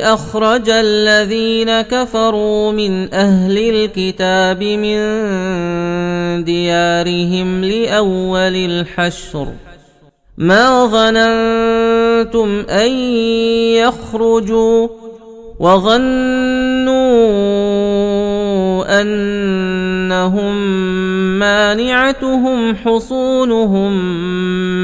أخرج الذين كفروا من أهل الكتاب من ديارهم لأول الحشر. ما ظننتم أن يخرجوا وظنوا أنهم مانعتهم حصونهم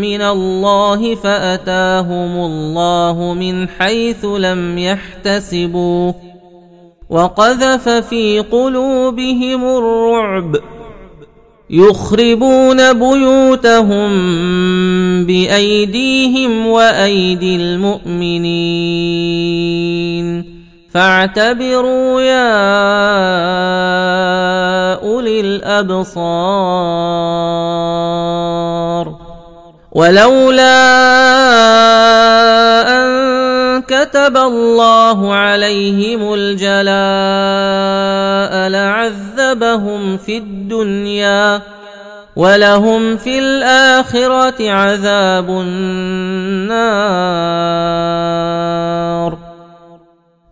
من الله فاتاهم الله من حيث لم يحتسبوا. وقذف في قلوبهم الرعب. يخربون بيوتهم بايديهم وايدي المؤمنين. فاعتبروا يا أولي الأبصار. ولولا أن كتب الله عليهم الجلاء لعذبهم في الدنيا ولهم في الآخرة عذاب النار.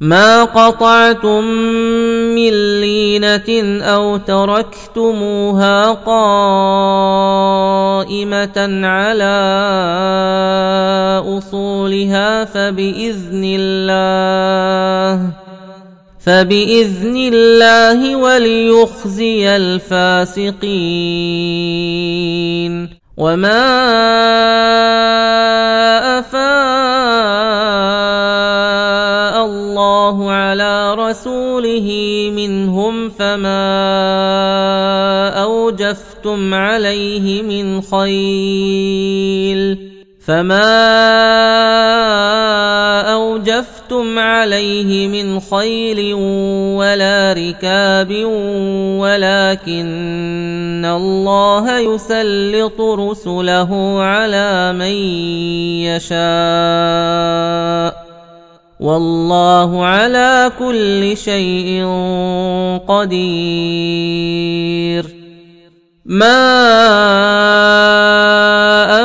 ما قطعتم من لينه أو تركتموها قائمه على اصولها فباذن الله فباذن الله وليخزي الفاسقين وما افاء على رسوله منهم فما أوجفتم عليه من خيل فما أوجفتم عليه من خيل ولا ركاب ولكن الله يسلط رسله على من يشاء والله على كل شيء قدير. ما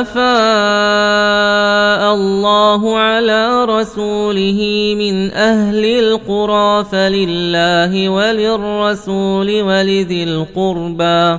أفاء الله على رسوله من أهل القرى فلله وللرسول ولذي القربى.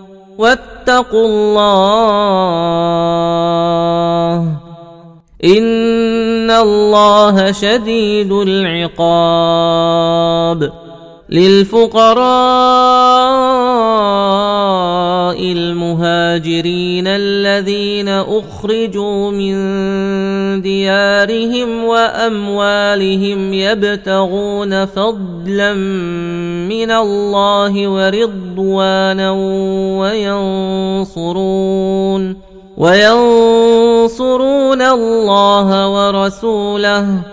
واتقوا الله إن الله شديد العقاب للفقراء المهاجرين الذين أخرجوا من ديارهم وأموالهم يبتغون فضلا من الله ورضوانا وينصرون وينصرون الله ورسوله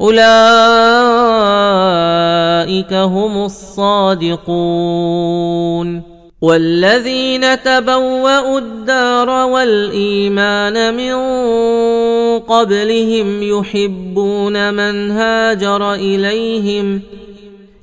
أولئك هم الصادقون. والذين تبوأوا الدار والإيمان من قبلهم يحبون من هاجر إليهم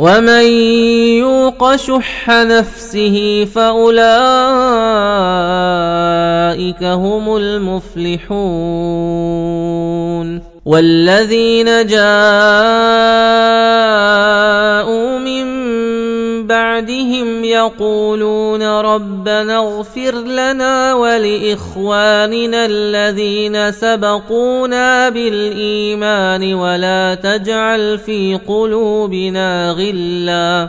ومن يوق شح نفسه فاولئك هم المفلحون والذين جاءوا بعدهم يقولون ربنا اغفر لنا ولإخواننا الذين سبقونا بالإيمان ولا تجعل في قلوبنا غلا.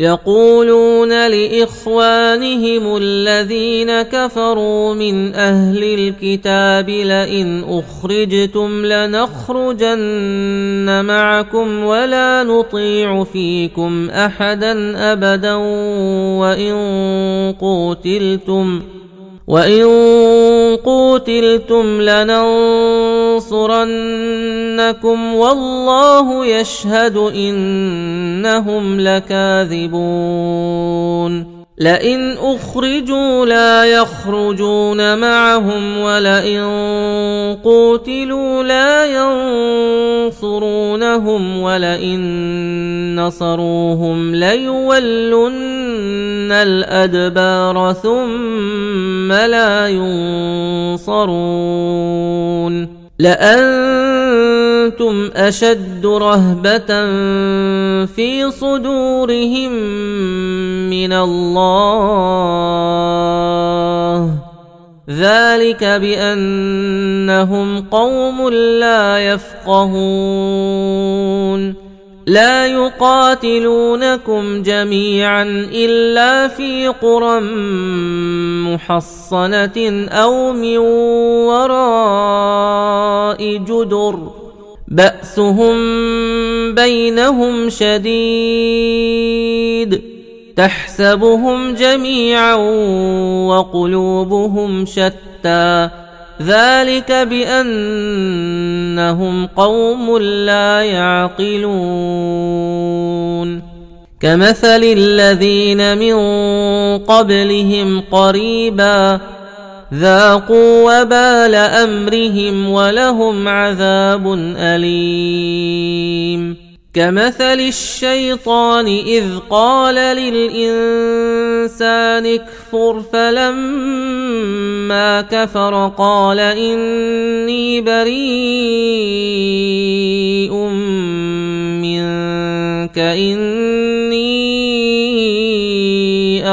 يقولون لإخوانهم الذين كفروا من أهل الكتاب لئن أخرجتم لنخرجن معكم ولا نطيع فيكم أحدا أبدا وإن قوتلتم وان قوتلتم لننصرنكم والله يشهد انهم لكاذبون لئن أخرجوا لا يخرجون معهم ولئن قوتلوا لا ينصرونهم ولئن نصروهم ليولن الأدبار ثم لا ينصرون لأنتم أشد رهبة في صدورهم من الله. ذلك بأنهم قوم لا يفقهون. لا يقاتلونكم جميعا إلا في قرى محصنة أو من وراء جدر بأسهم بينهم شديد تحسبهم جميعا وقلوبهم شتى ذلك بأنهم قوم لا يعقلون كمثل الذين من قبلهم قريبا ذاقوا وبال أمرهم ولهم عذاب أليم. كمثل الشيطان إذ قال للإنسان اكفر فلما كفر قال إني بريء منك إني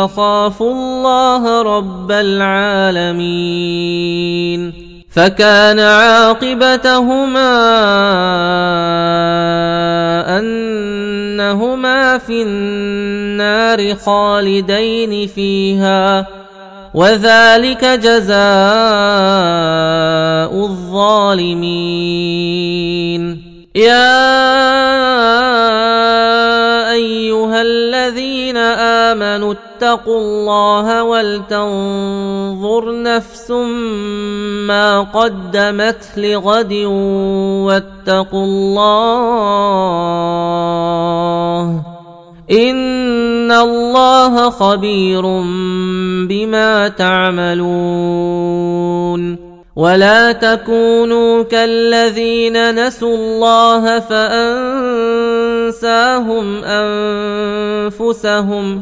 اخاف الله رب العالمين فكان عاقبتهما أنهما في النار خالدين فيها وذلك جزاء الظالمين. يا أيها الذين آمنوا اتقوا الله ولتنظر نفس ما قدمت لغد واتقوا الله إن الله خبير بما تعملون ولا تكونوا كالذين نسوا الله فأنساهم أنفسهم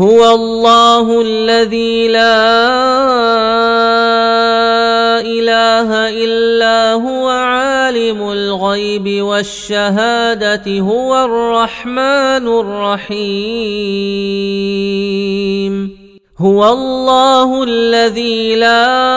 هو الله الذي لا إله إلا هو عالم الغيب والشهادة هو الرحمن الرحيم. هو الله الذي لا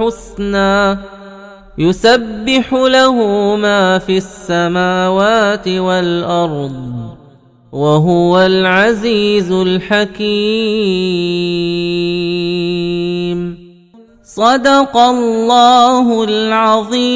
الحسنى يسبح له ما في السماوات والأرض وهو العزيز الحكيم. صدق الله العظيم.